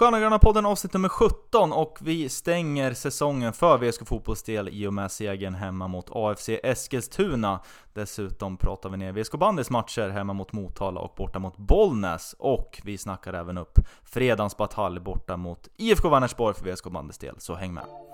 Sköna Gröna podden avsnitt nummer 17 och vi stänger säsongen för VSK fotbolls del i och med segern hemma mot AFC Eskilstuna. Dessutom pratar vi ner VSK Bandys matcher hemma mot Motala och borta mot Bollnäs. Och vi snackar även upp fredagens batalj borta mot IFK Vänersborg för VSK Bandys del, så häng med!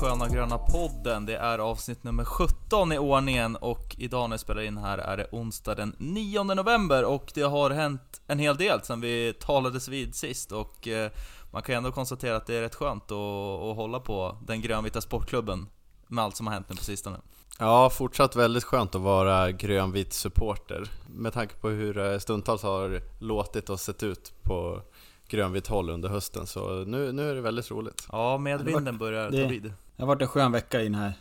Sköna Gröna Podden. Det är avsnitt nummer 17 i ordningen och idag när jag spelar in här är det onsdag den 9 november och det har hänt en hel del sedan vi talades vid sist och eh, man kan ju ändå konstatera att det är rätt skönt att, att hålla på den grönvita sportklubben med allt som har hänt nu på sistone. Ja, fortsatt väldigt skönt att vara grönvit supporter med tanke på hur det stundtals har låtit och sett ut på grönvitt håll under hösten så nu, nu är det väldigt roligt. Ja, medvinden börjar ta det- vid. Det har varit en skön vecka i den här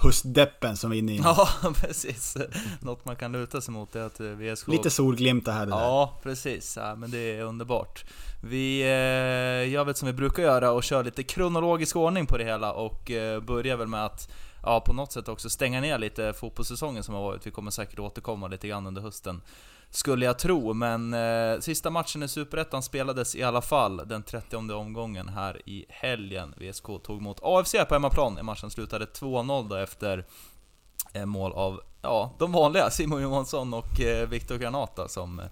höstdeppen som vi är inne i. Ja, precis. Något man kan luta sig mot är att eh, VSK... Lite solglimtar här och där. Ja, precis. Ja, men det är underbart. Vi eh, gör väl som vi brukar göra och kör lite kronologisk ordning på det hela och eh, börjar väl med att ja, på något sätt också stänga ner lite fotbollssäsongen som har varit. Vi kommer säkert återkomma lite grann under hösten. Skulle jag tro, men eh, sista matchen i Superettan spelades i alla fall den 30 omgången här i helgen. VSK tog emot AFC på hemmaplan. Matchen slutade 2-0 då efter eh, mål av, ja, de vanliga, Simon Johansson och eh, Viktor Granata som,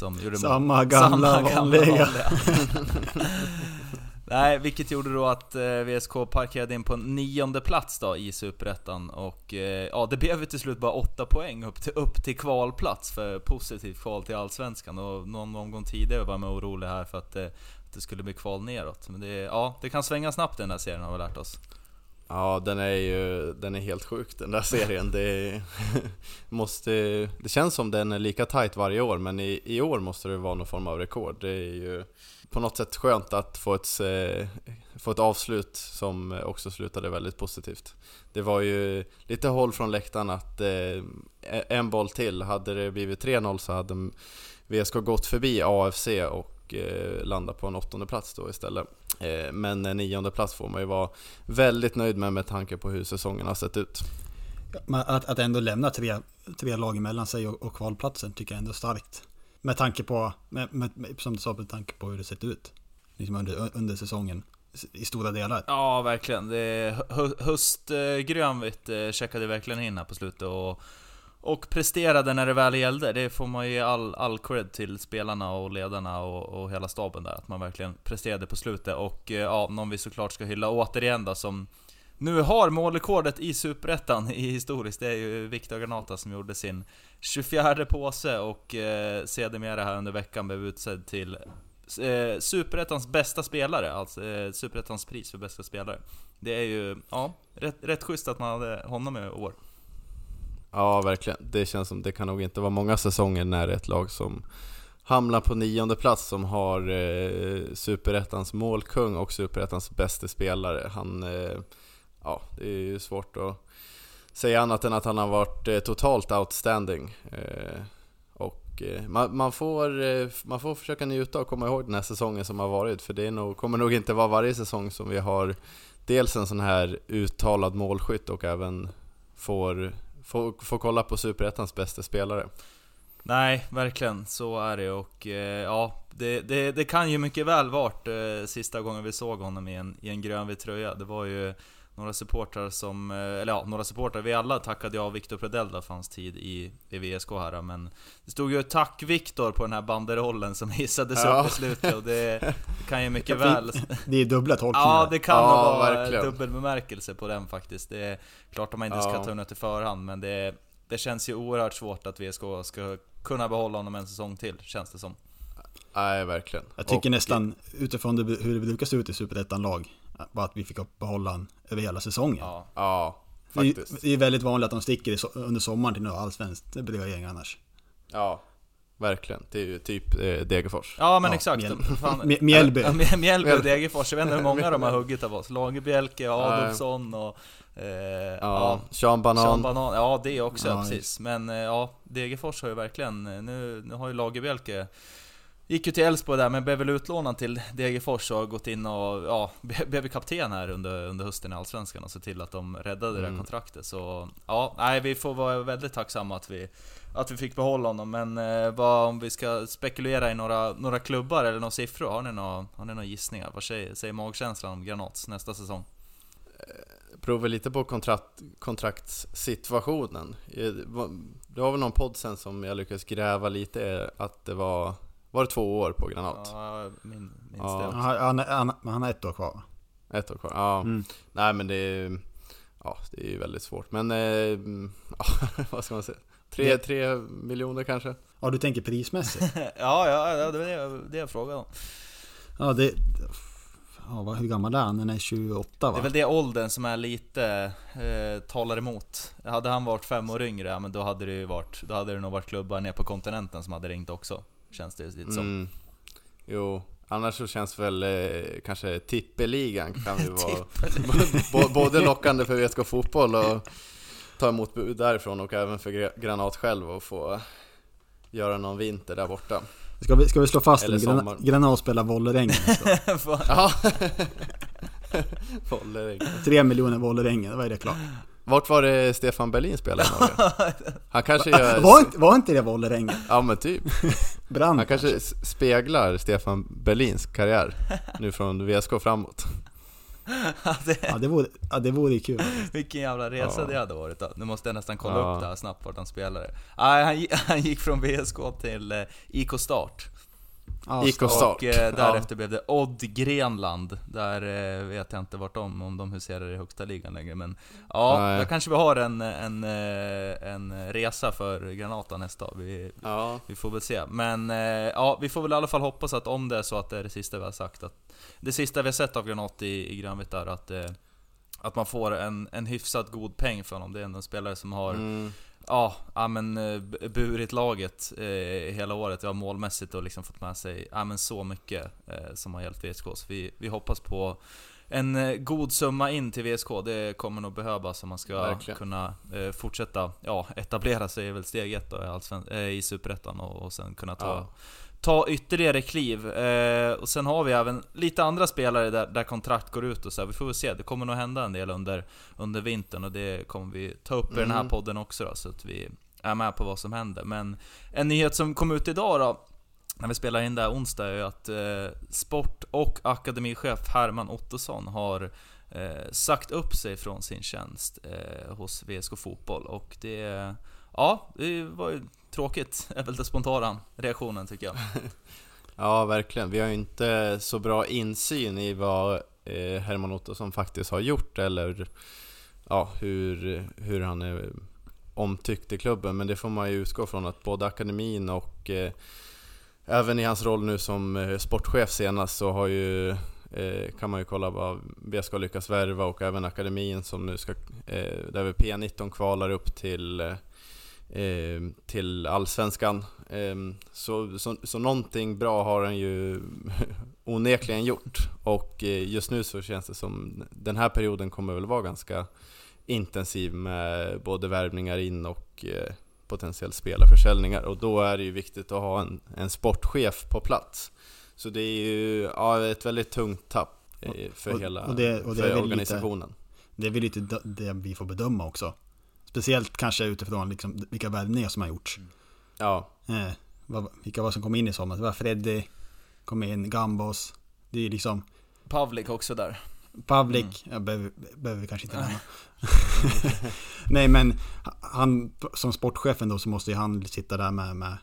som gjorde mål. Samma gamla vanliga. Nej, vilket gjorde då att eh, VSK parkerade in på nionde plats då i Superettan och eh, ja, det blev ju till slut bara åtta poäng upp till, upp till kvalplats för positivt kval till Allsvenskan och någon omgång tidigare var man orolig här för att, eh, att det skulle bli kval neråt. Men det, ja, det kan svänga snabbt den här serien har vi lärt oss. Ja, den är ju den är helt sjuk den där serien. Det, måste, det känns som den är lika tight varje år, men i, i år måste det vara någon form av rekord. Det är ju på något sätt skönt att få ett, eh, få ett avslut som också slutade väldigt positivt. Det var ju lite håll från läktaren att eh, e- en boll till, hade det blivit 3-0 så hade VSK gått förbi AFC och eh, landat på en åttonde plats då istället. Men en nionde plats får man ju vara väldigt nöjd med med tanke på hur säsongen har sett ut. Men att, att ändå lämna tre, tre lag emellan sig och, och kvalplatsen tycker jag ändå är starkt. Med tanke på, med, med, med, som du sa, med tanke på hur det sett ut. Liksom under, under säsongen. I stora delar. Ja, verkligen. Det, höstgrönvitt checkade verkligen in här på slutet och, och presterade när det väl gällde. Det får man ge all, all cred till spelarna och ledarna och, och hela staben där. Att man verkligen presterade på slutet. Och eh, ja, någon vi såklart ska hylla återigen då som nu har målrekordet i Superettan i historiskt. Det är ju Viktor Granata som gjorde sin 24 påse och eh, sedermera här under veckan blev utsedd till eh, Superettans bästa spelare, alltså eh, Superettans pris för bästa spelare. Det är ju, ja, rätt, rätt schysst att man hade honom i år. Ja, verkligen. Det känns som det kan nog inte vara många säsonger när ett lag som hamnar på nionde plats som har eh, Superettans målkung och Superettans bästa spelare. Han, eh, ja, det är ju svårt att säga annat än att han har varit eh, totalt outstanding. Eh, och eh, man, man, får, man får försöka njuta och komma ihåg den här säsongen som har varit, för det är nog, kommer nog inte vara varje säsong som vi har dels en sån här uttalad målskytt och även får får, får kolla på Superettans bästa spelare. Nej, verkligen. Så är det och eh, ja, det, det, det, kan ju mycket väl varit eh, sista gången vi såg honom i en, i en grönvit tröja. Det var ju några supportrar som, eh, eller ja, några supportrar, vi alla tackade ja Victor Predell för hans tid i, i VSK här men Det stod ju 'Tack Viktor' på den här banderollen som hissades Ja. upp i slutet och det, det kan ju mycket väl Det är dubbla tolkningar. Ja, det kan Ja, nog vara verkligen. dubbelbemärkelse på den faktiskt. Det är klart att man inte ska ta undan till förhand, men det, det känns ju oerhört svårt att VSK ska kunna behålla honom en säsong till, känns det som. Nej, verkligen. Jag tycker Och- nästan utifrån det, hur det brukar se ut i Superettan-lag. Bara att vi fick behålla han över hela säsongen. Ja. Ja, Det är ju- faktiskt. Det är ju väldigt vanligt att de sticker under sommaren till något allsvenskt. Gäng annars. Ja, verkligen. Det är ju typ eh, Degerfors. Ja men Ja, exakt. Mjäl- Mjällby. Ja, Mjällby och Degerfors. Jag vet inte hur många de har huggit av oss. Lagerbjälke, Adolfsson och... Eh, Ja, ja. Sean Banan. Sean Banan, ja det också Ja, precis. Men eh, ja, Degerfors har ju verkligen, nu, nu har ju Lagerbjälke Gick ju till Elfsborg där, men blev väl utlånad till Degerfors och har gått in och, ja, blev kapten här under, under hösten i Allsvenskan och sett till att de räddade det där Mm. kontraktet. Så, ja, nej vi får vara väldigt tacksamma att vi, att vi fick behålla honom. Men eh, vad, om vi ska spekulera i några, några klubbar eller några siffror, har ni några, har ni några gissningar? Vad säger, säger magkänslan om Granats nästa säsong? provar lite på kontrakt, kontraktssituationen. Eh, Det var väl någon podd sen som jag lyckades gräva lite i att det var, var det två år på Granat? Ja, min, minns Ja. det. Han, han, han, men han har ett år kvar va? Ett år kvar? Ja. Mm. Nej men det är, ja, det är ju väldigt svårt. Men, eh, ja, vad ska man säga? Tre, Det- tre miljoner kanske? Ja, du tänker prismässigt? Ja, ja, ja, det var det, det jag frågade om. Ja, det... Ja, vad- hur gammal är han? Han är 28 va? Det är väl det åldern som är lite, eh, talar emot. Hade han varit fem år yngre, ja, men då hade det ju varit, då hade det nog varit klubbar nere på kontinenten som hade ringt också. Känns det lite som. Mm. Jo, annars så känns väl eh, kanske tippeligan kan ju vara både lockande för VSK Fotboll och ta emot bud därifrån och även för Gra- Granat själv och få göra någon vinter där borta. Ska vi, ska vi slå fast att Gran. Granat spelar? Fan. Ja! Tre miljoner Vollerengen, vad är det klart? Vart var det Stefan Berlin spelade i Norge? Han kanske gör... Var inte, var inte det Vollerengen? Ja men typ. Brann Han kanske s- speglar Stefan Berlins karriär nu från VSK framåt. Ja, det, Ja, det vore, ja, det vore kul. vilken jävla resa Ja. det hade varit då. Nu måste jag nästan kolla Ja. upp det här snabbt vart han spelade. Nej, han, han gick från VSK till eh, IK Start. Ja, start. Start. Och eh, därefter blev det Odd Grenland. Där eh, vet jag inte vart de, om de huserar i högsta ligan längre. Men ja, Nej. där kanske vi har en, en, eh, en resa för Granata nästa år. Vi, Ja. vi får väl se. Men eh, ja, vi får väl i alla fall hoppas att om det är så att det är det sista vi har sagt, att det sista vi har sett av Granat i, i Grönvitt är att, eh, att man får en, en hyfsat god peng för honom. Det är ändå en spelare som har Mm. Ja, ja men eh, burit laget eh, hela året, ja, målmässigt och liksom fått med sig ja, men så mycket eh, som har hjälpt VSK. Så vi, vi hoppas på en eh, god summa in till VSK, det kommer nog behövas om man ska Verkligen. kunna eh, fortsätta ja, etablera sig är väl steg ett då, i, Allsven- i Superettan och, och sen kunna ta, Ja. Ta ytterligare kliv. Eh, och sen har vi även lite andra spelare där, där kontrakt går ut och så här. Vi får väl se, det kommer nog hända en del under, under vintern och det kommer vi ta upp i den här Mm. podden också då, så att vi är med på vad som händer. Men en nyhet som kom ut idag då, när vi spelar in det här onsdag, är ju att eh, sport och akademichef Herman Ottosson har eh, sagt upp sig från sin tjänst eh, hos VSK Fotboll. Och det, ja, det var ju tråkigt, är väl den spontana reaktionen tycker jag. Ja, verkligen. Vi har ju inte så bra insyn i vad eh, Herman Ottosson faktiskt har gjort eller ja, hur, hur han är omtyckt i klubben. Men det får man ju utgå från att både akademin och eh, även i hans roll nu som eh, sportchef senast så har ju eh, kan man ju kolla vad VSK ska lyckas värva och även akademin som nu ska, eh, där vi P19 kvalar upp till eh, till Allsvenskan. Eh, så, så, så någonting bra har han ju onekligen gjort. Och eh, just nu så känns det som den här perioden kommer väl vara ganska intensiv med både värvningar in och eh, potentiellt spelarförsäljningar. Och då är det ju viktigt att ha en, en sportchef på plats. Så det är ju ja, ett väldigt tungt tapp eh, för Och- hela och det- och det för organisationen. Det är väl lite det vi får bedöma också. Speciellt kanske utifrån liksom vilka värvningar som har gjorts. Ja, Eh, vad, vilka var som kom in i sommar? Det var Freddy, kom in, Gambos. Det är liksom Pavlik också där. Pavlik, jag behöver, behöver vi kanske inte nämna. Nej men han, som sportchefen då så måste ju han sitta där med, med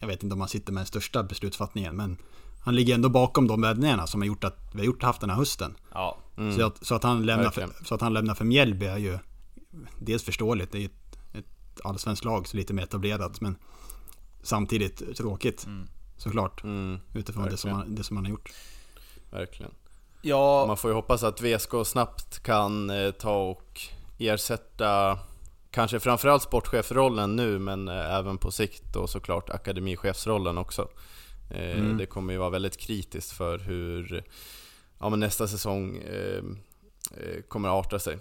jag vet inte om han sitter med den största beslutsfattningen men han ligger ändå bakom de värvningarna som har gjort att vi har gjort, haft den här hösten. Ja, mm. Så, att, så, att han lämnar för, så att han lämnar för Mjällby är ju dels förståeligt, det är ju ett, ett allsvenskt lag så lite mer etablerat men samtidigt tråkigt mm. såklart Mm, utifrån det som, han, det som han har gjort. verkligen. ja Man får ju hoppas att VSK snabbt kan eh, ta och ersätta kanske framförallt sportchefsrollen nu men eh, även på sikt och såklart akademichefsrollen också. Eh, Mm. Det kommer ju vara väldigt kritiskt för hur ja, men nästa säsong eh, eh, kommer att arta sig.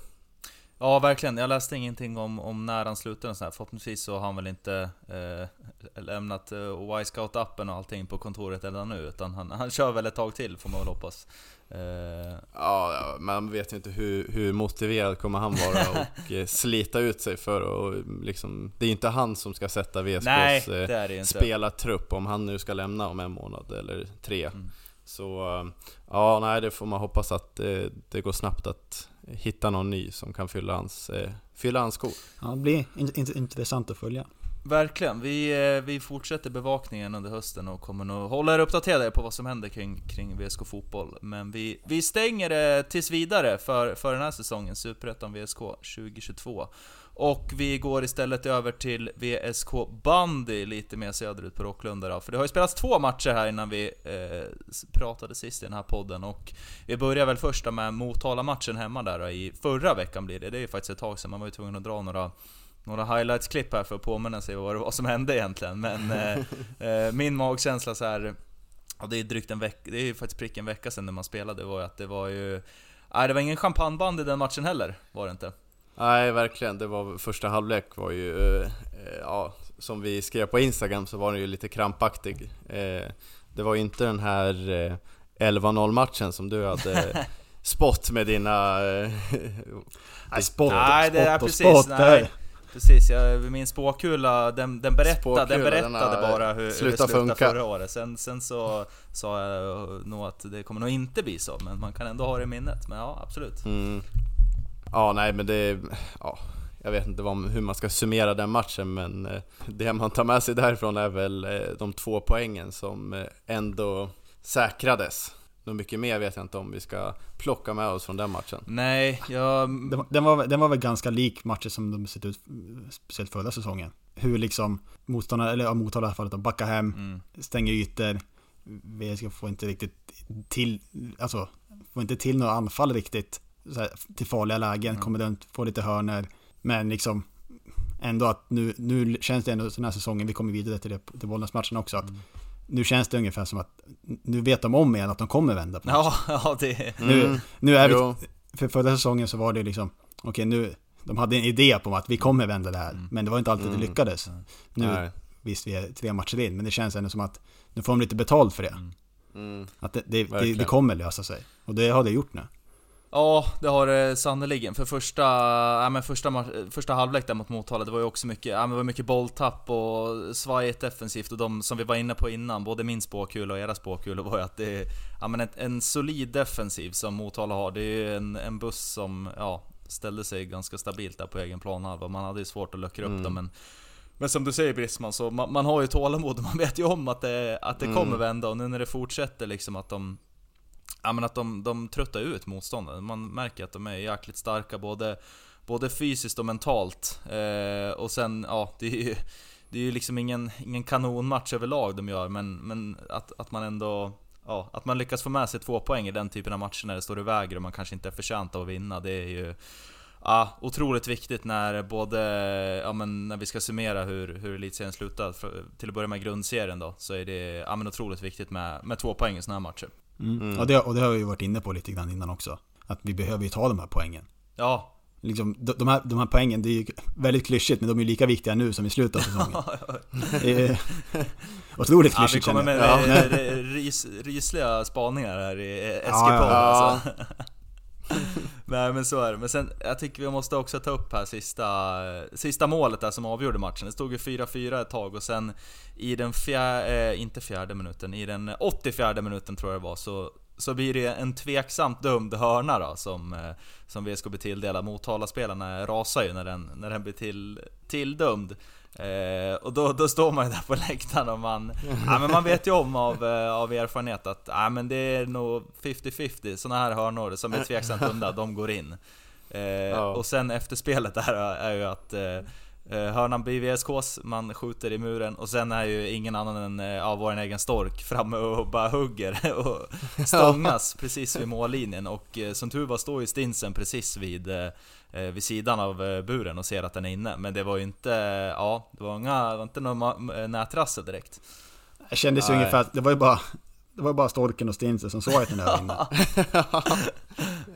Ja, verkligen. Jag läste ingenting om, om när han slutar och sådär. Förhoppningsvis så har han väl inte eh, lämnat eh, Y-scout-appen och allting på kontoret redan nu, utan han, han kör väl ett tag till, får man väl hoppas. Eh, Ja, man vet ju inte hur, hur motiverad kommer han vara och eh, slita ut sig för och liksom, Det är ju inte han som ska sätta VSKs nej, eh, det är det inte. spelartrupp om han nu ska lämna om en månad eller tre. Mm. Så eh, ja, nej det får man hoppas att eh, det går snabbt att hitta någon ny som kan fylla hans, eh, fylla hans skor. Ja, det blir in, in, intressant att följa. Verkligen. Vi, eh, vi fortsätter bevakningen under hösten och kommer nog hålla er uppdaterade på vad som händer kring, kring VSK Fotboll. Men vi, vi stänger det tills vidare för, för den här säsongen, Superettan VSK 2022. Och vi går istället över till VSK Bandy lite mer söderut på Rocklunda då. För det har ju spelats två matcher här innan vi eh, pratade sist i den här podden. Och vi börjar väl först med Motala-matchen hemma där då, i förra veckan blir det. Det är ju faktiskt ett tag sedan, man var ju tvungen att dra några några highlights-klipp här för att påminna sig vad det var som hände egentligen. Men eh, eh, min magkänsla så här, ja, det är drygt en vecka, det är ju faktiskt prick en vecka sedan när man spelade, var ju att det var ju... Nej, det var ingen champagneband i den matchen heller, var det inte. Nej, verkligen. Det var, första halvlek var ju, eh, ja, som vi skrev på Instagram så var den ju lite krampaktig. Eh, det var ju inte den här eh, 11-0 matchen som du hade spott med dina... Eh, Nej, spott, Nej, det är spott precis, spott. nej. Precis, jag, min spåkula, den, den, berättade, Spåkula, den berättade den bara hur, hur det slutade funka. förra året. Sen, sen så sa jag nog att det kommer nog inte bli så, men man kan ändå ha det i minnet. Men ja, absolut. mm, ja, nej men det... Ja, jag vet inte vad, hur man ska summera den matchen men eh, det man tar med sig därifrån är väl eh, de två poängen som eh, ändå säkrades. Något mycket mer vet jag inte om vi ska plocka med oss från den matchen. Nej, jag... Den, var- den, var, den var väl ganska lik matcher som de sett ut, speciellt förra säsongen. Hur liksom motståndarna, eller ja, Motala i alla fall, de backar hem, Mm. stänger ytor. VSK får inte riktigt till, alltså, får inte till några anfall riktigt. Så här, till farliga lägen, Mm. kommer runt, får lite hörner. Men liksom, ändå att nu, nu känns det ändå den här säsongen, vi kommer vidare till, det, till Bollnäs-matchen också, att Mm. nu känns det ungefär som att nu vet de om igen att de kommer vända på Ja, ja det... Nu, Mm, nu är vi, för förra säsongen så var det liksom, okej nu, de hade en idé på att vi kommer vända det här, Mm. men det var inte alltid Mm. det lyckades. Nu, Nej. visst vi är tre matcher in, men det känns ändå som att nu får de lite betalt för det. Mm. Mm. Att det, det, det, det kommer lösa sig. Och det har det gjort nu. Ja, det har det sannerligen. För första, ja, men första, första halvlek där mot Motala, det var ju också mycket, ja, men det var mycket bolltapp och svajigt defensivt. Och de som vi var inne på innan, både min spåkula och era spåkula, var ju att det är ja, men ett, en solid defensiv som Motala har. Det är ju en, en buss som ja, ställde sig ganska stabilt där på egen planhalva. Man hade ju svårt att luckra upp Mm. dem, men men som du säger Brisman, så man, man har ju tålamod och man vet ju om att det, att det Mm. kommer vända och nu när det fortsätter liksom att de Ja men att de, de tröttar ut motståndaren. Man märker att de är jäkligt starka både, både fysiskt och mentalt. Eh, och sen, ja, det är ju, det är ju liksom ingen, ingen kanonmatch överlag de gör, men, men att, att man ändå... Ja, att man lyckas få med sig två poäng i den typen av matcher när det står i väger och man kanske inte är förtjänt av att vinna, det är ju... Ja, otroligt viktigt när både, ja men när vi ska summera hur, hur elitserien slutar, till att börja med grundserien då, så är det ja, men otroligt viktigt med, med två poäng i sådana här matcher. Mm. Och, det, och det har vi ju varit inne på lite grann innan också. Att vi behöver ju ta de här poängen. Ja, Liksom, de, de, här, de här poängen, det är ju väldigt klyschigt, men de är ju lika viktiga nu som i slutet av säsongen. Otroligt Ja, vi klyschigt kommer med känner jag. eh, eh, ris, rysliga spaningar här i eh, Ja, ja. alltså. Nej men så är det. Men sen, jag tycker vi måste också ta upp här sista, sista målet där som avgjorde matchen. Det stod ju 4-4 ett tag och sen i den fjärde, eh, inte fjärde minuten, i den 84 minuten tror jag det var, så, så blir det en tveksamt dömd hörna då som, eh, som VSK blir tilldelad. Motala-spelarna rasar ju när den, när den blir till, tilldömd. Eh, och då, då står man ju där på läktaren och man, ja, men man vet ju om av, eh, av erfarenhet att ja, men det är nog 50-50, såna här hörnor som är tveksamt dömda, de går in. Eh, Ja. Och sen efter spelet där är ju att Eh, hörnan blir VSKs, man skjuter i muren och sen är ju ingen annan än eh, ja, vår egen Stork framme och bara hugger och stångas precis vid mållinjen. Och eh, som tur var står ju Stinsen precis vid, eh, eh, vid sidan av eh, buren och ser att den är inne. Men det var ju inte, ja, det var, inga, det var inte något ma- nätrassel direkt. Det kändes ju Nej. ungefär, det var ju bara, det var bara Storken och Stinsen som såg att den där var inne.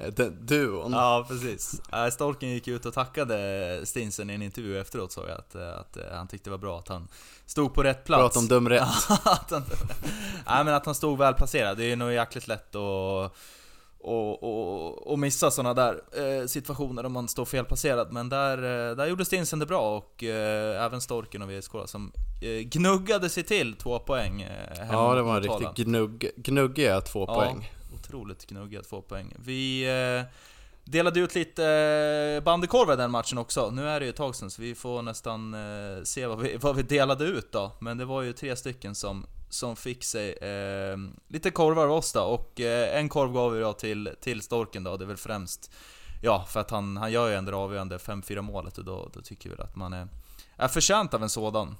Den duon. Ja, precis. Storken gick ut och tackade Stinsen i en intervju efteråt såg jag att, att eh, han tyckte det var bra att han stod på rätt plats. Prata om dum rätt. att han, nej men att han stod väl placerad, det är nog jäkligt lätt att och, och, och missa sådana där eh, situationer om man står felplacerad. Men där, eh, där gjorde Stinsen det bra och eh, även Storken och VSK som eh, gnuggade sig till två poäng. Eh, Ja, det var riktigt gnugg, gnuggiga två Ja. poäng. Otroligt gnuggiga två poäng. Vi eh, delade ut lite eh, bandykorvar i den matchen också. Nu är det ju ett tag sedan så vi får nästan se vad vi, vad vi delade ut då. Men det var ju tre stycken som, som fick sig eh, lite korvar av oss då. Och eh, en korv gav vi då till, till Storken då. Det är väl främst Ja, för att han, han gör ju ändå det avgörande 5-4 målet och då, då tycker vi att man är, är förtjänt av en sådan.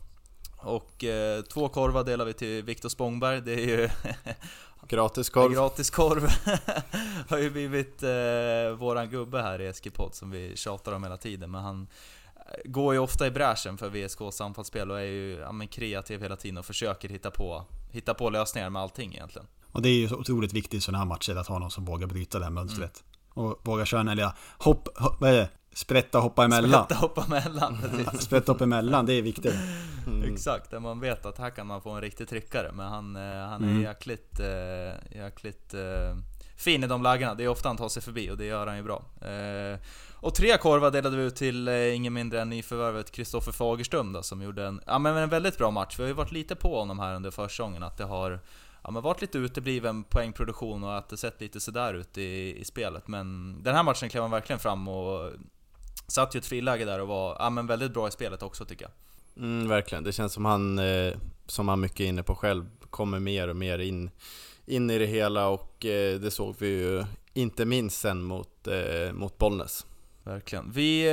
Och eh, två korvar delar vi till Viktor Spångberg. Det är ju Gratis korv. korv. Gratis korv har ju blivit eh, våran gubbe här i Eskipod som vi tjatar om hela tiden. Men han går ju ofta i bräschen för VSKs anfallsspel och är ju ja, men kreativ hela tiden och försöker hitta på, hitta på lösningar med allting egentligen. Och det är ju så otroligt viktigt i sådana här matcher att ha någon som vågar bryta det här mönstret. Mm. Och vågar köra den där hopp, hopp, vad är det? Sprätta hoppa emellan. Sprätta hoppa emellan. precis. Sprätta upp emellan, det är viktigt. Mm. Exakt, där man vet att här kan man få en riktig tryckare. Men han, eh, han är Mm. jäkligt, eh, jäkligt eh, fin i de lägena. Det är ofta han tar sig förbi och det gör han ju bra. Eh, och tre korvar delade vi ut till eh, ingen mindre än nyförvärvet Kristoffer Fagerström då, som gjorde en, ja, men en väldigt bra match. Vi har ju varit lite på honom här under försäsongen, att det har ja, men varit lite utebliven poängproduktion och att det sett lite sådär ut i, i spelet. Men den här matchen klev han verkligen fram och satt ju ett friläge där och var ja, men väldigt bra i spelet också tycker jag. Mm, verkligen, det känns som han, eh, som han mycket är inne på själv, kommer mer och mer in, in i det hela och eh, det såg vi ju inte minst sen mot, eh, mot Bollnäs. Verkligen. Vi,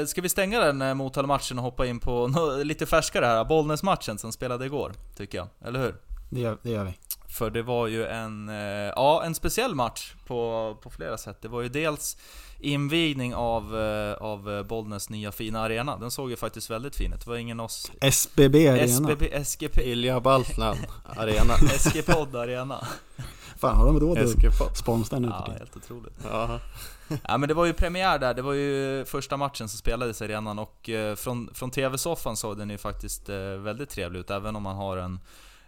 eh, ska vi stänga den eh, Motala-matchen och hoppa in på nå- lite färskare här, Bollnäs-matchen som spelade igår, tycker jag. Eller hur? Det gör, det gör vi. För det var ju en, eh, ja, en speciell match på, på flera sätt. Det var ju dels invigning av, eh, av eh, Bollnäs nya fina arena. Den såg ju faktiskt väldigt fin ut. Det var ingen oss... SBB Arena. SBB, SGP, Ilja Baltnan Arena. SG-podd Arena. Fan, har de råd att Eskipod. sponsra nu Ja, helt otroligt. Ja. Ja men det var ju premiär där, det var ju första matchen som spelades i arenan och eh, från, från TV-soffan såg den ju faktiskt väldigt trevlig ut, även om man har en,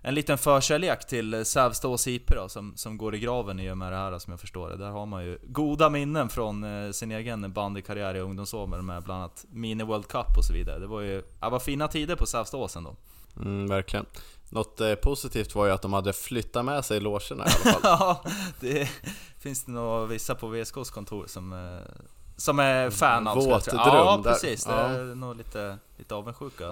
en liten förkärlek till Sävstås IP då, som, som går i graven i och med det här som jag förstår det. Där har man ju goda minnen från eh, sin egen bandykarriär i ungdomsåldern med bland annat Mini World Cup och så vidare. Det var ju, ja, var fina tider på Sävstås ändå. Mm, verkligen. Något eh, positivt var ju att de hade flyttat med sig logerna i alla fall. Ja, det finns det nog vissa på VSKs kontor som, eh, som är fan av Våt dröm Ja, där. precis. Det Ja. är nog lite, lite avundsjuka.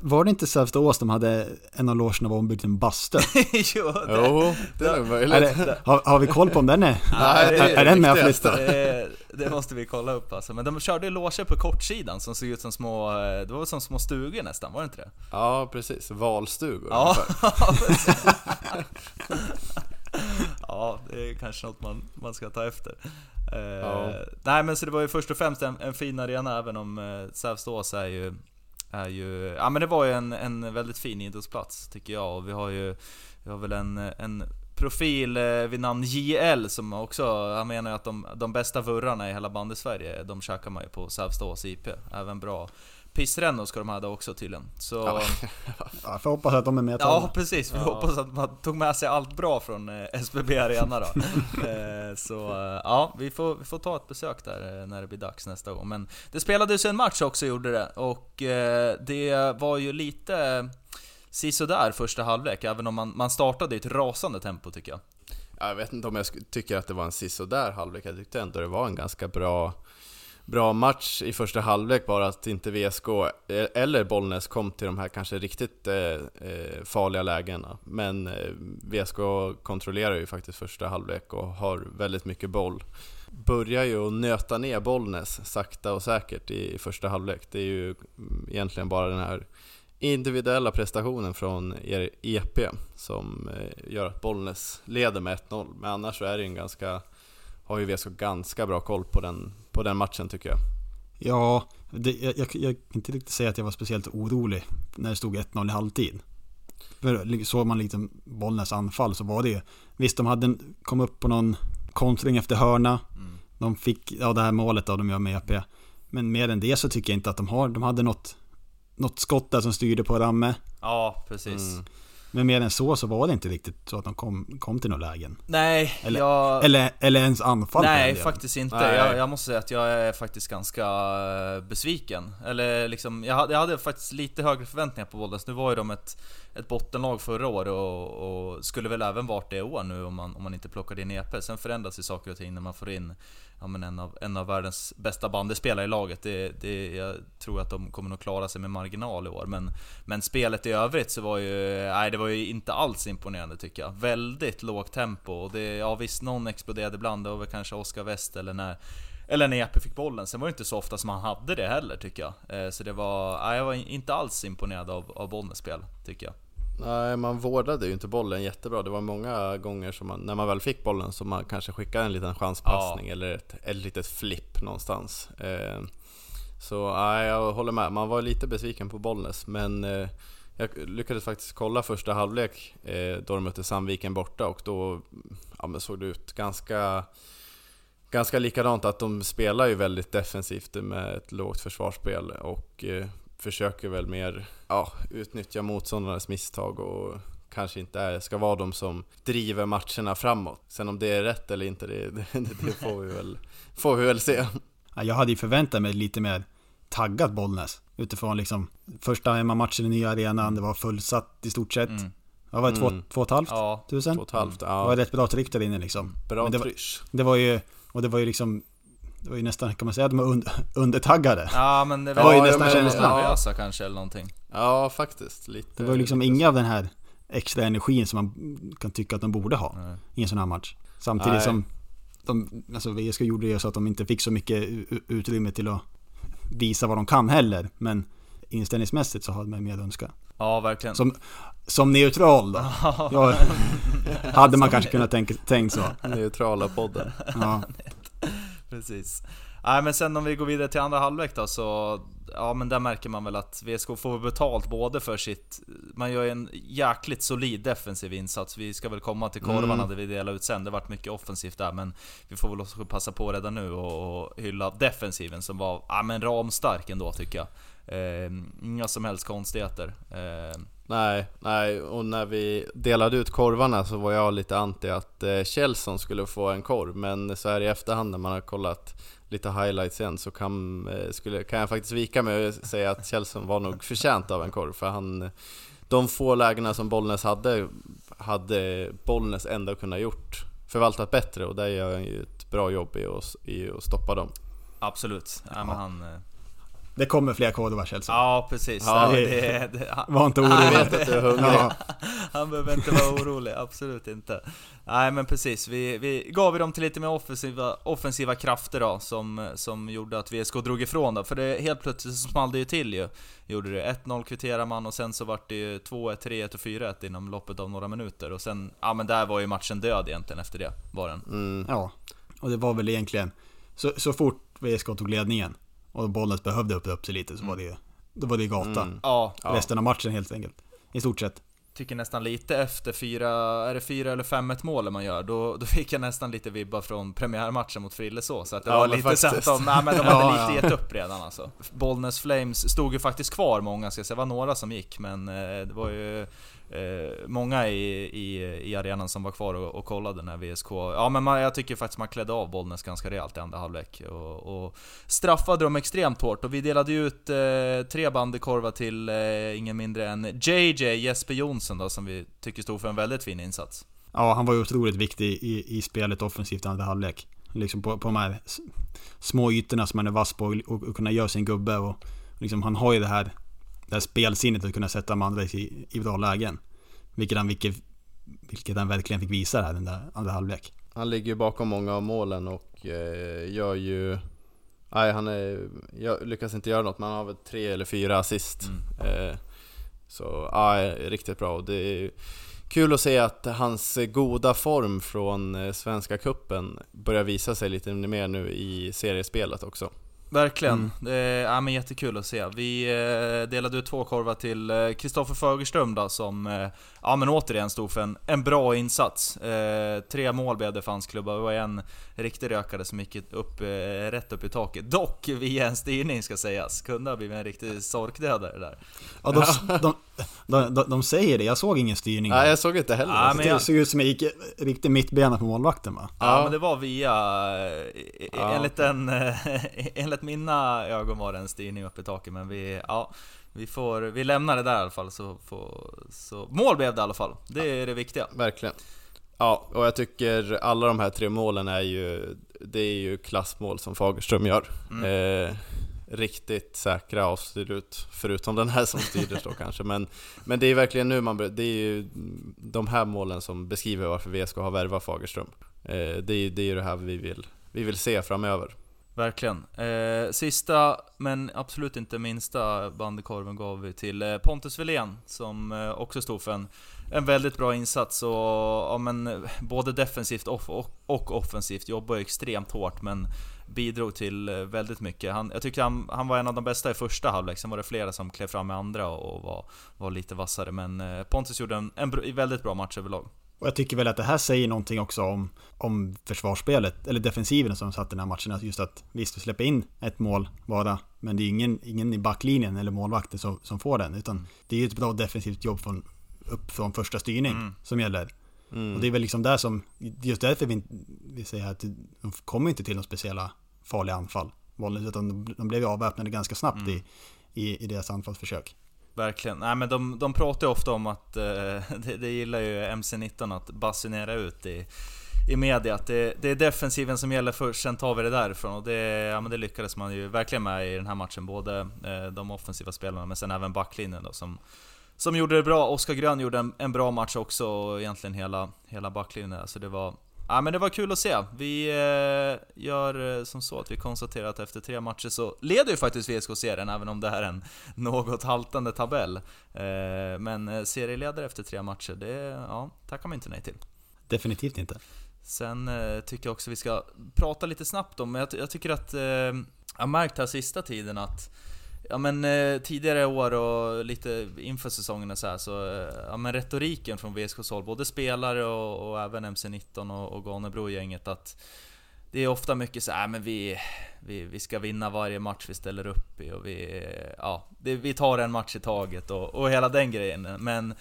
Var det inte Sävstaås de hade en av logerna var ombyggd till en bastu? jo, det, Jo, det är Är möjligt. det, har, har vi koll på om den är? Nej, det är, är den med viktigaste. flyttar? det, det måste vi kolla upp alltså. Men de körde ju loger på kortsidan som såg ut som små, eh, det var som små stugor nästan, var det inte det? Ja, precis. Valstugor Ja, ja, det är kanske något man, man ska ta efter. Eh, Ja. Nej men så det var ju först och främst en, en fin arena även om eh, Sävstås är ju, är ju... Ja men det var ju en, en väldigt fin idrottsplats tycker jag och vi har ju Vi har väl en, en profil eh, vid namn JL som också, han menar ju att de, de bästa vurrarna i hela bandy Sverige, de käkar man ju på Sävstås IP. Även bra pissrännor ska de ha också tydligen. Så... Ja, Ja, får hoppas att de är med Ja precis, vi Ja. hoppas att man tog med sig allt bra från eh, SBB Arena då. eh, så eh, ja, vi får, vi får ta ett besök där när det blir dags nästa gång. Men det spelades ju en match också gjorde det, och det var ju lite sisådär första halvlek, även om man, man startade i ett rasande tempo tycker jag. Jag vet inte om jag tycker att det var en sisådär halvlek. Jag tyckte ändå det var en ganska bra, bra match i första halvlek, bara att inte VSK e- eller Bollnäs kom till de här kanske riktigt eh, eh farliga lägena. Men eh, VSK kontrollerar ju faktiskt första halvlek och har väldigt mycket boll. börjar ju att nöta ner Bollnäs sakta och säkert i första halvlek. Det är ju mm, egentligen bara den här individuella prestationen från er EP som eh, gör att Bollnäs leder med 1-0. Men annars så är det en ganska, har ju VSK ganska bra koll på den, på den matchen tycker jag. Ja, det, jag, jag, jag kan inte riktigt säga att jag var speciellt orolig när det stod 1-0 i halvtid. För såg man liksom Bollnäs anfall så var det ju, visst de hade en, kom upp på någon kontring efter hörna. Mm. De fick, ja det här målet då de gör med EP. Men mer än det så tycker jag inte att de har, de hade något, något skott där som styrde på Ramme. Ja, precis. Mm. Men mer än så så var det inte riktigt så att de kom, kom till några lägen. Nej, Eller- jag... Eller, eller ens anfall. Nej, faktiskt inte. Nej. Jag, jag måste säga att jag är faktiskt ganska eh, besviken. Eller liksom, jag hade, jag hade faktiskt lite högre förväntningar på Bollnäs. Nu var ju de ett, ett bottenlag förra året och, och skulle väl även varit det i år nu om man, om man inte plockade in EP. Sen förändras ju saker och ting när man får in ja, men en, av, en av världens bästa bandyspelare i laget. Det, det, jag tror att de kommer nog klara sig med marginal i år. Men, men spelet i övrigt så var ju, nej det var ju inte alls imponerande tycker jag. Väldigt lågt tempo. Och det, ja visst, någon exploderade ibland. Det var väl kanske Oskar West eller när eller när Jeppe fick bollen, sen var det inte så ofta som han hade det heller tycker jag. Eh, så det var, nej, jag var inte alls imponerad av, av Bollnäs spel, tycker jag. Nej, man vårdade ju inte bollen jättebra. Det var många gånger som man, när man väl fick bollen, som man kanske skickade en liten chanspassning eller ett, ett litet flipp någonstans. Eh, så nej, jag håller med. Man var lite besviken på Bollnäs, men eh, jag lyckades faktiskt kolla första halvlek eh, då de mötte Sandviken borta och då ja, såg det ut ganska Ganska likadant att de spelar ju väldigt defensivt med ett lågt försvarsspel och försöker väl mer ja, utnyttja motståndarnas misstag och kanske inte är, ska vara de som driver matcherna framåt. Sen om det är rätt eller inte, det, det, det får, vi väl, får vi väl se. Ja, Jag hade ju förväntat mig lite mer taggat Bollnäs. Utifrån liksom första hemmamatchen i nya arenan, det var fullsatt i stort sett. Mm. Ja, var det två, Mm. två och ett halvt Ja, tusen? Två och ett halvt, Det ja. var rätt bra tryck där inne liksom. Bra det var-. Det var ju, och det var ju liksom, det var ju nästan, kan man säga att de var und, undertaggade? ja men det Det var ju var nästan väl känslan. nervösa kanske eller någonting. Ja, faktiskt. Lite, Det var ju liksom inga av den här extra energin som man kan tycka att de borde ha Nej. i en sån här match. Samtidigt Nej. som de, alltså VSK gjorde det så att de inte fick så mycket utrymme till att visa vad de kan heller. Men inställningsmässigt så hade man mer att önska. Ja, verkligen. Som, som neutral då. Ja, hade man kanske kunnat tänka, tänkt så. Neutrala podden. Ja. Precis. Nej men sen om vi går vidare till andra halvlek då så... Ja men där märker man väl att VSK får betalt både för sitt... Man gör en jäkligt solid defensiv insats. Vi ska väl komma till korvarna Mm. där vi delar ut sen. Det varit mycket offensivt där men vi får väl också passa på redan nu och, och hylla defensiven som var ja, men ramstark ändå tycker jag. Eh, inga som helst konstigheter. Eh, Nej, nej, och när vi delade ut korvarna så var jag lite anti att eh, Kjellson skulle få en korv, men så här i efterhand när man har kollat lite highlights igen så kan, eh, skulle, kan jag faktiskt vika mig och säga att Kjellson var nog förtjänt av en korv, för han de få lägena som Bollnäs hade, hade Bollnäs ändå kunnat gjort förvaltat bättre och där gör han ju ett bra jobb i att, i att stoppa dem. absolut. Ja, men han... Det kommer fler Chelsea. Ja precis. Ja, det- det, det, han, Var inte orolig. vet att du är hungrig. Ja. Han behöver inte vara orolig, absolut inte. Nej men precis, vi, vi gav dem till lite mer offensiva, offensiva krafter då, som, som gjorde att VSK drog ifrån då. För det, helt plötsligt så small det ju till ju. Gjorde det. 1-0 kvitterar man och sen så vart det ju 2-1, 3-1 och 4-1 inom loppet av några minuter. Och sen, ja men där var ju matchen död egentligen efter det, var den. Mm. Ja, och det var väl egentligen så, så fort VSK tog ledningen och Bollnäs behövde öppna upp sig lite så var det då var det gata. Mm. Ja, Ja. Resten av matchen helt enkelt. I stort sett. tycker nästan lite efter fyra, är det fyra eller 5-1 målen man gör, då, då fick jag nästan lite vibbar från premiärmatchen mot Frillesås. Så att det Ja, var men lite så att de, nej, men de hade ja. lite gett upp redan alltså. Bollnäs Flames stod ju faktiskt kvar många, ska jag säga. Det var några som gick, men eh, det var ju eh, många i, i, i arenan som var kvar och, och kollade när VSK... Ja men man, jag tycker faktiskt man klädde av Bollnäs ganska rejält i andra halvlek. Och, och straffade dem extremt hårt. Och vi delade ju ut eh, tre bandykorvar till eh, ingen mindre än JJ Jesper Jonsson då, som vi tycker stod för en väldigt fin insats. Ja, han var ju otroligt viktig i, i spelet offensivt i andra halvlek. Liksom på, på de här små ytorna som han är vass på och, och kunna göra sin gubbe och liksom han har ju det här, det här spelsinnet att kunna sätta andra i, i bra lägen. Vilket han, vilket, vilket han verkligen fick visa här den där andra halvlek. Han ligger ju bakom många av målen och eh, gör ju... Nej, han är, jag lyckas inte göra något, men han har väl tre eller fyra assist. Mm. Eh, så, ja, riktigt bra. Och det är kul att se att hans goda form från eh, Svenska Kuppen börjar visa sig lite mer nu i seriespelet också. Verkligen. Mm. Det är ja, men jättekul att se. Vi eh, delade ut två korvar till eh, Kristoffer Fagerström då, som eh, ja, men återigen stod för en, en bra insats. Tre mål blev det för hans klubba. Det var en riktig rökare som gick upp, rätt upp i taket. Dock via en styrning ska sägas. Kunde ha blivit en riktig sorkdödare där. Ja, de, de, de, de, de säger det, jag såg ingen styrning. Nej, jag såg inte heller. Ja, det. men det jag- såg ut som jag gick riktigt mittbena på målvakten va? Ja, Ja. men det var via... eh, Ja. Enligt, en, enligt mina ögon var det en styrning upp i taket, men vi... Ja, vi, får, vi lämnar det där i alla fall, så, får, så... Mål blev det i alla fall. Det är det viktiga. Verkligen. Ja, och jag tycker alla de här tre målen är ju, det är ju klassmål som Fagerström gör. Mm. Eh, riktigt säkra avslut, förutom den här som styrdes då kanske. Men, men det är verkligen nu man det är ju de här målen som beskriver varför VSK har värvat Fagerström. Eh, det är ju det, är det här vi vill, vi vill se framöver. Verkligen. Eh, sista, men absolut inte minsta bandykorven gav vi till eh, Pontus Wilén som eh, också stod för en, en väldigt bra insats och ja, men, eh, både defensivt och, och, och offensivt jobbar ju extremt hårt men bidrog till eh, väldigt mycket. Han, jag tyckte han, han var en av de bästa i första halvlek, sen var det flera som klev fram i andra och, var, var lite vassare men eh, Pontus gjorde en, en väldigt bra match överlag. Och jag tycker väl att det här säger någonting också om, om försvarsspelet, eller defensiven som satt i den här matchen. Att Just att visst, vi släpper in ett mål bara, men det är ingen, ingen i backlinjen eller målvakten som, som får den. Utan det är ju ett bra defensivt jobb från, upp från första styrning Mm. som gäller. Mm. Och det är väl liksom där som, just därför vi, vi säger att de kommer inte till några speciella farliga anfall. Utan de, blev ju avväpnade ganska snabbt Mm. i, i, i deras anfallsförsök. Verkligen. Nej men de, de pratar ju ofta om att, eh, det, det gillar ju MC-19 att basunera ut i, i media, att det, det är defensiven som gäller först, sen tar vi det därifrån. Och det, ja, men det lyckades man ju verkligen med i den här matchen, både eh, de offensiva spelarna men sen även backlinjen då som, som gjorde det bra. Oskar Grön gjorde en, en bra match också, och egentligen hela, hela backlinjen där. Så det var, Ja men det var kul att se. Vi eh, gör eh, som så att vi konstaterar att efter tre matcher så leder ju faktiskt VSK-serien, även om det här är en något haltande tabell. Eh, men serieledare efter tre matcher, det ja, tackar man inte nej till. Definitivt inte. Sen eh, tycker jag också vi ska prata lite snabbt om, jag, jag tycker att jag har märkt här sista tiden att Ja men eh, tidigare år och lite inför säsongen och så här, så eh, ja men retoriken från VSKs håll, både spelare och, och även MC19 och, och Ganebro-gänget att det är ofta mycket så här, äh, men vi, vi, vi ska vinna varje match vi ställer upp i och vi, ja, det, vi tar en match i taget och, och hela den grejen. Men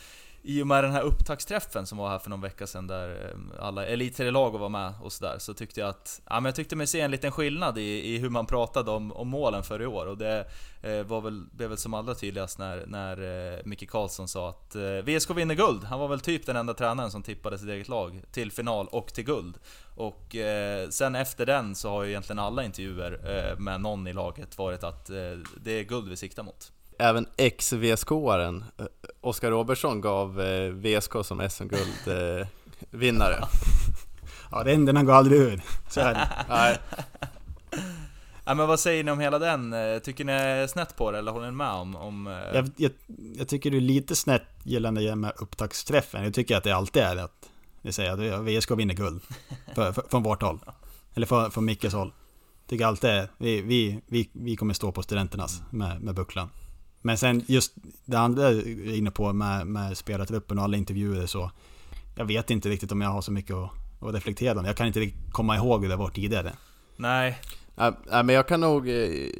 i och med den här upptaktsträffen som var här för någon vecka sedan där eh, alla elitserielag var med och sådär så tyckte jag att, ja men jag tyckte mig se en liten skillnad i, i hur man pratade om, om målen för i år och det eh, var väl, blev väl som allra tydligast när, när eh, Micke Karlsson sa att eh, VSK vinner guld. Han var väl typ den enda tränaren som tippade sitt eget lag till final och till guld. Och eh, sen efter den så har ju egentligen alla intervjuer eh, med någon i laget varit att eh, det är guld vi siktar mot. Även ex-VSK-aren eh, Oskar Robertsson gav eh, VSK som SM-guldvinnare. Ja, den, den går aldrig ur. Så är det. Nej, Ja, men vad säger ni om hela den? Eh, Tycker ni är snett på det eller håller ni med om... om eh, Jag, jag, jag tycker det är lite snett gällande det med upptaktsträffen. Jag tycker att det alltid är att vi säger att VSK vinner guld. För, för, från vårt håll. Eller från, från Mickes håll. Tycker alltid är, vi, vi, vi, vi kommer stå på studenternas med, med bucklan. Men sen just det andra är inne på med, med spelartruppen och alla intervjuer så. Jag vet inte riktigt om jag har så mycket att, att reflektera om. Jag kan inte komma ihåg hur det var tidigare. Nej, Nej, nej, men jag kan nog,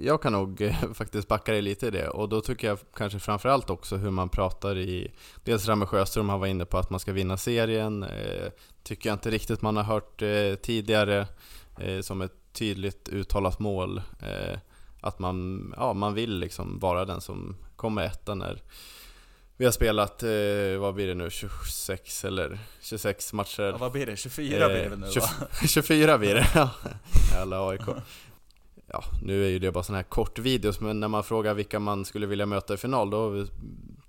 jag kan nog eh, faktiskt backa dig lite i det och då tycker jag kanske framförallt också hur man pratar i Dels Ramme Sjöström, han var inne på att man ska vinna serien eh, Tycker jag inte riktigt man har hört eh, tidigare eh, som ett tydligt uttalat mål eh, Att man, ja, man vill liksom vara den som kommer etta när vi har spelat, eh, vad blir det nu, 26 eller 26 matcher ja, vad blir det? 24 blir det väl nu Eh, va? 24 blir det, ja. AIK. Ja, nu är ju det bara sådana här kortvideos, men när man frågar vilka man skulle vilja möta i final, då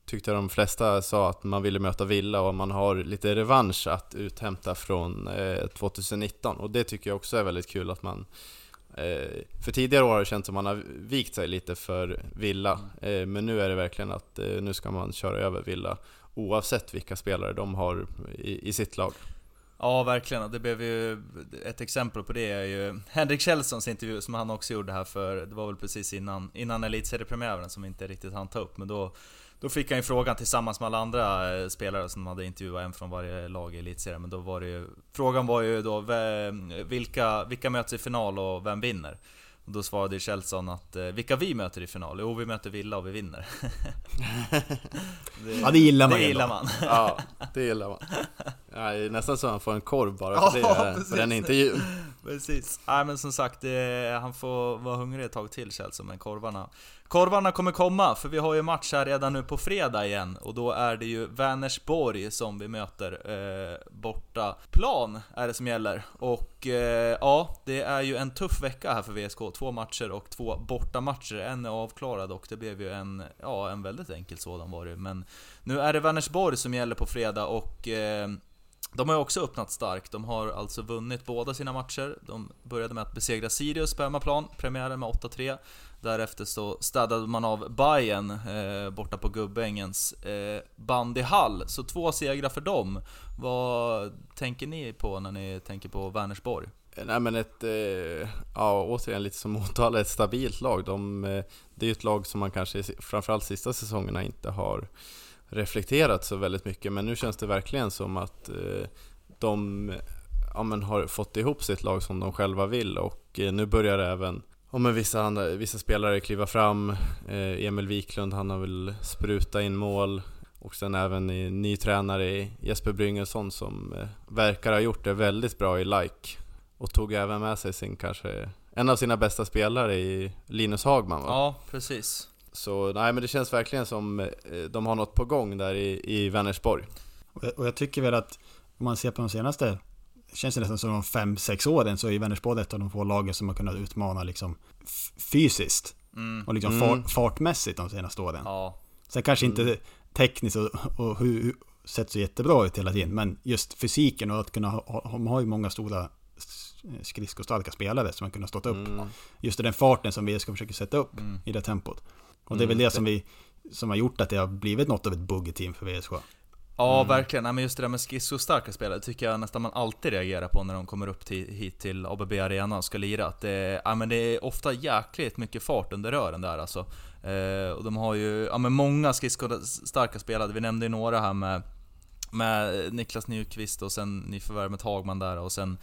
tyckte de flesta sa att man ville möta Villa och man har lite revansch att uthämta från eh, 2019 och det tycker jag också är väldigt kul att man eh, Eh, för tidigare år har det känts som att man har vikt sig lite för Villa, eh, men nu är det verkligen att eh, nu ska man köra över Villa oavsett vilka spelare de har i, i sitt lag. Ja, verkligen. Det blev ju... Ett exempel på det är ju Henrik Kjellsons intervju som han också gjorde här för... Det var väl precis innan, innan Elitseriepremiären som vi inte riktigt hann ta upp, men då... Då fick han ju frågan tillsammans med alla andra eh, spelare som hade intervjuat, en från varje lag i Elitserien. Men då var det ju... Frågan var ju då vilka, vilka möts i final och vem vinner? Och då svarade Kjellson att eh, vilka vi möter i final? Jo, vi möter Villa och vi vinner. det, ja, det gillar man Det gillar man. ja, det gillar man. Ja, nästan så att han får en korv bara för, det, för den intervjun. Precis. Nej men som sagt, det, han får vara hungrig ett tag till Kjellson, men korvarna Korvarna kommer komma, för vi har ju match här redan nu på fredag igen och då är det ju Vänersborg som vi möter. Eh, borta plan är det som gäller. Och eh, ja, det är ju en tuff vecka här för VSK. Två matcher och två bortamatcher. En är avklarad och det blev ju en, ja, en väldigt enkel sådan var det Men nu är det Vänersborg som gäller på fredag och eh, de har ju också öppnat starkt. De har alltså vunnit båda sina matcher. De började med att besegra Sirius på hemmaplan, premiären med 8-3. Därefter så städade man av Bayern eh, borta på Gubbängens eh, bandyhall. Så två segrar för dem. Vad tänker ni på när ni tänker på Vänersborg? Eh, nej men ett, eh, ja återigen lite som Motala, ett stabilt lag. De, eh, det är ju ett lag som man kanske framförallt sista säsongerna inte har reflekterat så väldigt mycket. Men nu känns det verkligen som att eh, de ja, men har fått ihop sitt lag som de själva vill och eh, nu börjar även ja, men vissa, andra, vissa spelare kliva fram. Eh, Emil Wiklund, han har väl spruta in mål. Och sen även i, ny tränare Jesper Bryngelsson som verkar ha gjort det väldigt bra i like. Och tog även med sig sin kanske, en av sina bästa spelare i Linus Hagman va? Ja, precis. Så nej men det känns verkligen som eh, de har något på gång där i, i Vänersborg. Och jag, och jag tycker väl att om man ser på de senaste känns det nästan som de fem, sex åren så är Vänersborg ett av de få lagen som har kunnat utmana liksom fysiskt. Mm. Och liksom mm. fartmässigt de senaste åren. Ja. Sen kanske inte mm. tekniskt och, och hur, sett så jättebra ut hela tiden. Men just fysiken och att kunna ha, de har ju många stora skridskostarka spelare som har kunnat stått upp. Mm. Just den farten som vi ska försöka sätta upp mm. i det tempot. Och det är väl mm. det som vi som har gjort att det har blivit något av ett buggy-team för VSK. Ja, mm. verkligen. men just det där med skridskostarka spelare tycker jag nästan man alltid reagerar på när de kommer upp till, hit till ABB Arena och ska lira. Att det, ja, men det är ofta jäkligt mycket fart under rören där alltså. Eh, och de har ju ja, men många skridskostarka spelare, vi nämnde ju några här med, med Niklas Nyqvist och sen nyförvärvet Hagman där och sen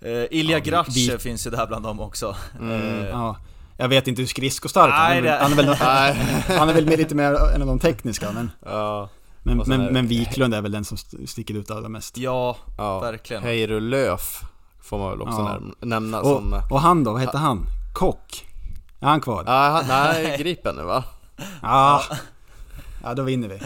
eh, Ilja ja, Grace finns ju där bland dem också. Mm, eh, ja. Jag vet inte hur skridskostark han är. Han är väl, han är väl lite mer en av de tekniska men... Ja. Men, men, men Wiklund är väl den som sticker ut allra mest. Ja, ja. verkligen. Heiru Löf får man väl också ja. nämna och, som... Och han då, vad heter han? Kock? Är han kvar? Ja, han, nej, Gripen nu va? Ja. Ja, då vinner vi.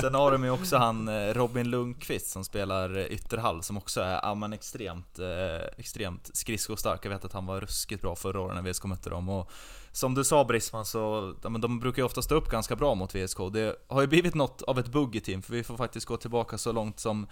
Sen har de ju också han eh, Robin Lundqvist som spelar ytterhall som också är ja, men extremt, eh, extremt skridskostark. Jag vet att han var ruskigt bra förra året när VSK mötte dem. Och som du sa Brisman så, ja, men de brukar ju ofta stå upp ganska bra mot VSK. Det har ju blivit något av ett buggy-team, för vi får faktiskt gå tillbaka så långt som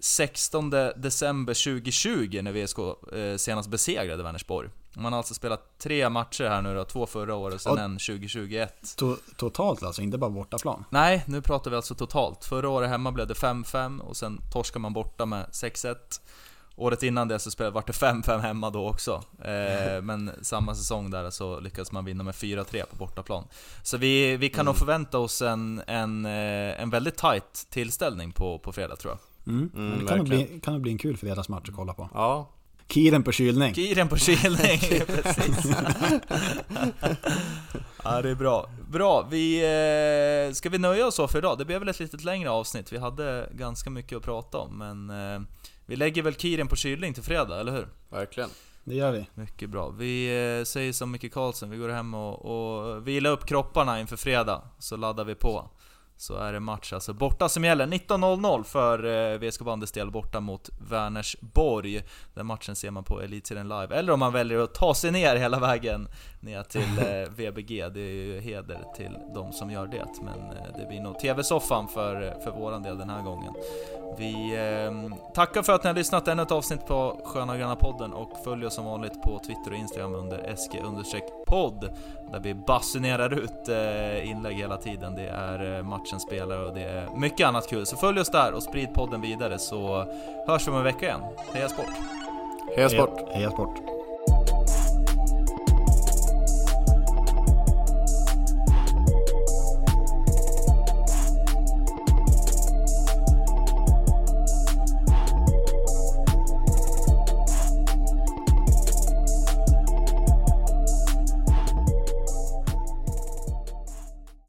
16 december 2020 när VSK eh, senast besegrade Vänersborg. Man har alltså spelat tre matcher här nu då, två förra året och sen och en 2021. To totalt alltså, inte bara bortaplan? Nej, nu pratar vi alltså totalt. Förra året hemma blev det 5-5 och sen torskade man borta med 6-1. Året innan det så spelade, var det 5-5 hemma då också. Eh, men samma säsong där så lyckades man vinna med 4-3 på bortaplan. Så vi, vi kan mm. nog förvänta oss en, en, eh, en väldigt tight tillställning på, på fredag tror jag. Mm. Mm, det kan nog, bli, kan nog bli en kul fredagsmatch att kolla på. Ja. Kiren på kylning. Kiren på kylning, precis. ja, det är bra. Bra, vi, eh, ska vi nöja oss så för idag? Det blev väl ett lite längre avsnitt. Vi hade ganska mycket att prata om, men eh, vi lägger väl Kiren på kylning till fredag, eller hur? Verkligen. Det gör vi. Mycket bra. Vi eh, säger som Micke Karlsson, vi går hem och, och vilar upp kropparna inför fredag, så laddar vi på. Så är det match alltså borta som gäller. 19.00 för eh, VSK Bandys del borta mot Vänersborg. Den matchen ser man på Elitserien live. Eller om man väljer att ta sig ner hela vägen ner till eh, VBG. Det är ju heder till de som gör det. Men eh, det blir nog TV-soffan för, för våran del den här gången. Vi eh, tackar för att ni har lyssnat ännu ett avsnitt på Sköna Gröna podden och följ oss som vanligt på Twitter och Instagram under sk-podd där vi basunerar ut inlägg hela tiden. Det är eh, matchens spelare och det är mycket annat kul. Så följ oss där och sprid podden vidare så hörs vi om en vecka igen. Heja sport! Heja sport! Heja sport!